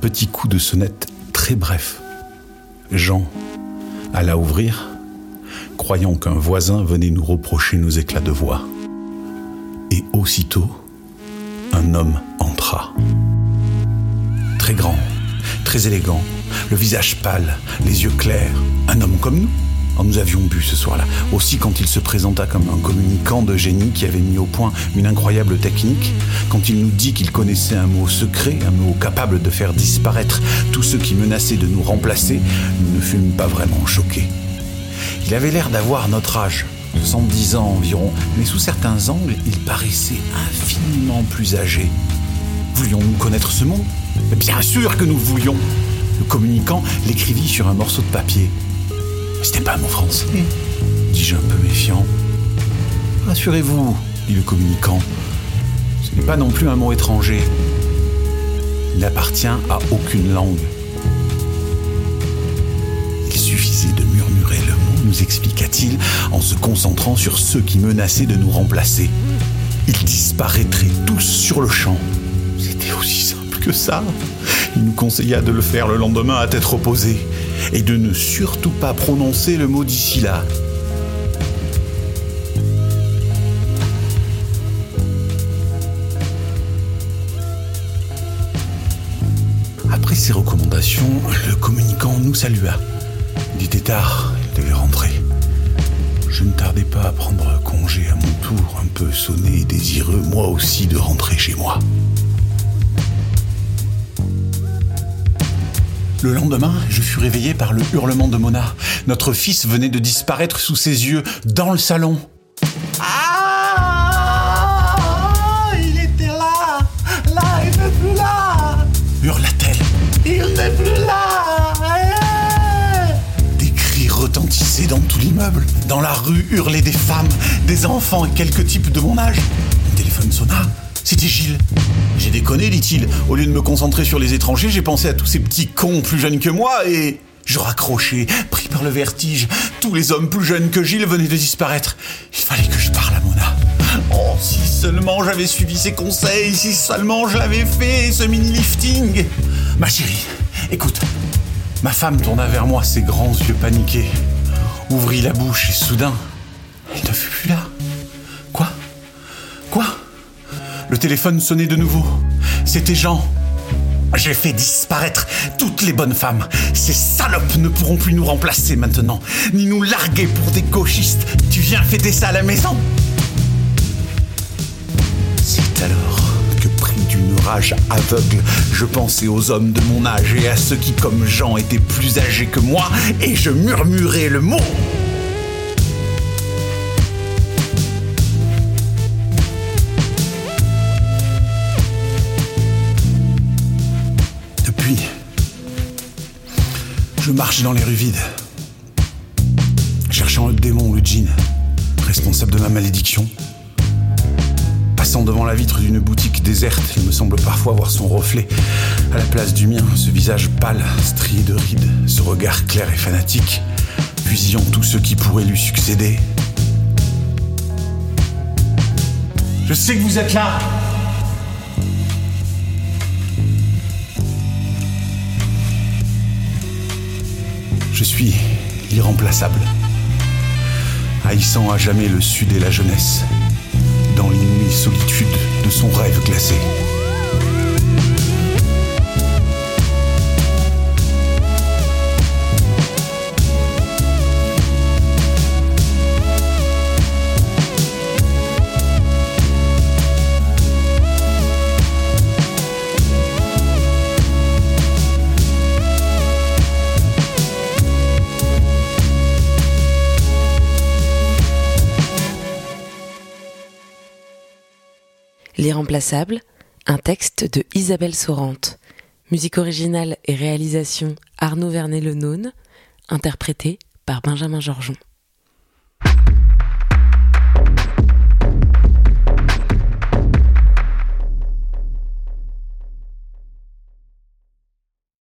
petit coup de sonnette très bref. Jean alla ouvrir, croyant qu'un voisin venait nous reprocher nos éclats de voix. Et aussitôt, un homme entra. Très grand, très élégant, le visage pâle, les yeux clairs, un homme comme nous. Oh, nous avions bu ce soir-là. Aussi quand il se présenta comme un communicant de génie qui avait mis au point une incroyable technique, quand il nous dit qu'il connaissait un mot secret, un mot capable de faire disparaître tous ceux qui menaçaient de nous remplacer, nous ne fûmes pas vraiment choqués. Il avait l'air d'avoir notre âge, 70 ans environ, mais sous certains angles, il paraissait infiniment plus âgé. Voulions-nous connaître ce mot? Bien sûr que nous voulions. Le communicant l'écrivit sur un morceau de papier. C'était pas mot français, dis-je un peu méfiant. Rassurez-vous, dit le communicant, ce n'est pas non plus un mot étranger. Il n'appartient à aucune langue. Il suffisait de murmurer le mot, nous expliqua-t-il, en se concentrant sur ceux qui menaçaient de nous remplacer. Ils disparaîtraient tous sur le champ. C'était aussi simple que ça. Il nous conseilla de le faire le lendemain à tête reposée et de ne surtout pas prononcer le mot d'ici là. Après ces recommandations, le communicant nous salua. Il était tard, il devait rentrer. Je ne tardais pas à prendre congé à mon tour, un peu sonné et désireux moi aussi de rentrer chez moi. Le lendemain, je fus réveillé par le hurlement de Mona. Notre fils venait de disparaître sous ses yeux, dans le salon. Ah Il était là Là, il n'est plus là Hurla-t-elle. Il n'est plus là Eh Des cris retentissaient dans tout l'immeuble. Dans la rue hurlaient des femmes, des enfants et quelques types de mon âge. Mon téléphone sonna. C'était Gilles. J'ai déconné, dit-il. Au lieu de me concentrer sur les étrangers, j'ai pensé à tous ces petits cons plus jeunes que moi et... Je raccrochais, pris par le vertige. Tous les hommes plus jeunes que Gilles venaient de disparaître. Il fallait que je parle à Mona. Oh, si seulement j'avais suivi ses conseils, si seulement je l'avais fait, ce mini-lifting. Ma chérie, écoute. Ma femme tourna vers moi, ses grands yeux paniqués. Ouvrit la bouche et soudain, elle ne fut plus là. Téléphone sonnait de nouveau. C'était Jean. J'ai fait disparaître toutes les bonnes femmes. Ces salopes ne pourront plus nous remplacer maintenant, ni nous larguer pour des gauchistes. Tu viens fêter ça à la maison? C'est alors que pris d'une rage aveugle, je pensais aux hommes de mon âge et à ceux qui, comme Jean, étaient plus âgés que moi, et je murmurais le mot. Je marche dans les rues vides, cherchant le démon ou le djinn, responsable de ma malédiction. Passant devant la vitre d'une boutique déserte, il me semble parfois voir son reflet à la place du mien, ce visage pâle, strié de rides, ce regard clair et fanatique, fusillant tous ceux qui pourraient lui succéder. Je sais que vous êtes là Je suis l'irremplaçable, haïssant à jamais le sud et la jeunesse, dans l'inouïe solitude de son rêve glacé. L'irremplaçable, un texte de Isabelle Sorante. Musique originale et réalisation Arnaud Vernet-Lenaune, interprété par Benjamin Georgeon.